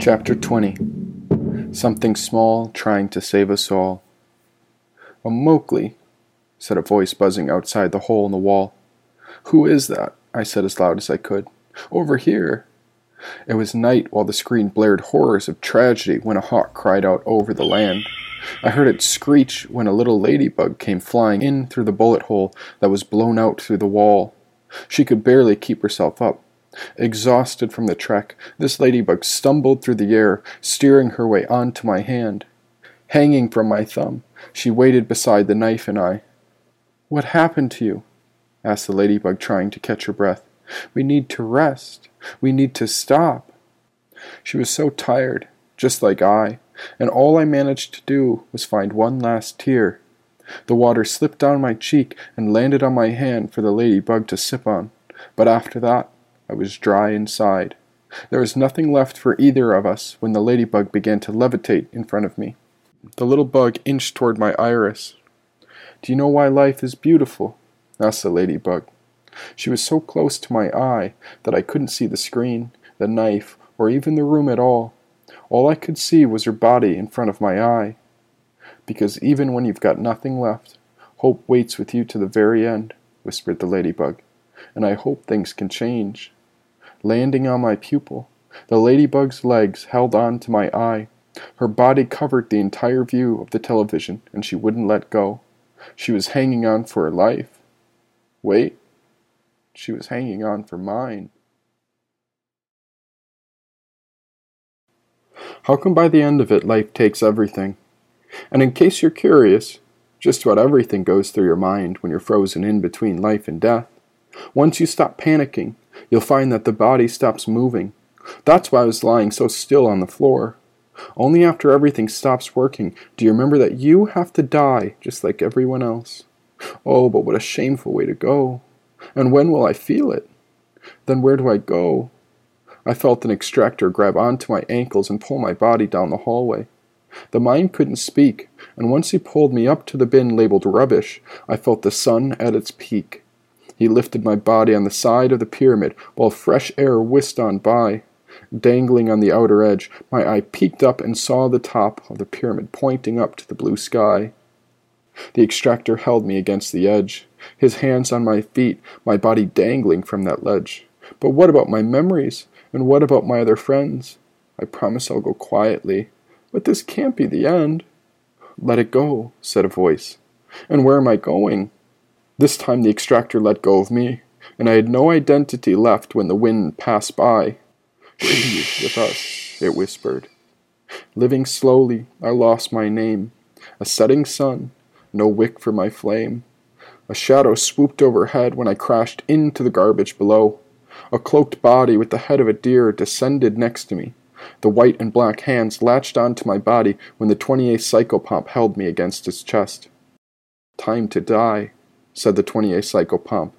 Chapter 20 Something Small Trying to Save Us All. Oh, Mowgli, said a voice buzzing outside the hole in the wall. Who is that? I said as loud as I could. Over here. It was night while the screen blared horrors of tragedy when a hawk cried out over the land. I heard it screech when a little ladybug came flying in through the bullet hole that was blown out through the wall. She could barely keep herself up. Exhausted from the trek, this ladybug stumbled through the air, steering her way onto my hand. Hanging from my thumb, she waited beside the knife and I. What happened to you? asked the ladybug, trying to catch her breath. We need to rest. We need to stop. She was so tired, just like I, and all I managed to do was find one last tear. The water slipped down my cheek and landed on my hand for the ladybug to sip on, but after that, I was dry inside. There was nothing left for either of us when the ladybug began to levitate in front of me. The little bug inched toward my iris. Do you know why life is beautiful? asked the ladybug. She was so close to my eye that I couldn't see the screen, the knife, or even the room at all. All I could see was her body in front of my eye. Because even when you've got nothing left, hope waits with you to the very end, whispered the ladybug, and I hope things can change. Landing on my pupil, the ladybug's legs held on to my eye. Her body covered the entire view of the television, and she wouldn't let go. She was hanging on for her life. Wait, she was hanging on for mine. How come by the end of it life takes everything? And in case you're curious, just about everything goes through your mind when you're frozen in between life and death. Once you stop panicking, you'll find that the body stops moving. That's why I was lying so still on the floor. Only after everything stops working do you remember that you have to die just like everyone else. Oh, but what a shameful way to go. And when will I feel it? Then where do I go? I felt an extractor grab onto my ankles and pull my body down the hallway. The mind couldn't speak, and once he pulled me up to the bin labeled rubbish, I felt the sun at its peak. He lifted my body on the side of the pyramid while fresh air whisked on by. Dangling on the outer edge, my eye peeked up and saw the top of the pyramid pointing up to the blue sky. The extractor held me against the edge, his hands on my feet, my body dangling from that ledge. But what about my memories? And what about my other friends? I promise I'll go quietly, but this can't be the end. Let it go, said a voice. And where am I going? This time the extractor let go of me, and I had no identity left when the wind passed by. Breathe with us, it whispered. Living slowly, I lost my name. A setting sun, no wick for my flame. A shadow swooped overhead when I crashed into the garbage below. A cloaked body with the head of a deer descended next to me. The white and black hands latched onto my body when the 28th psychopomp held me against his chest. Time to die, said the 28th psychopomp,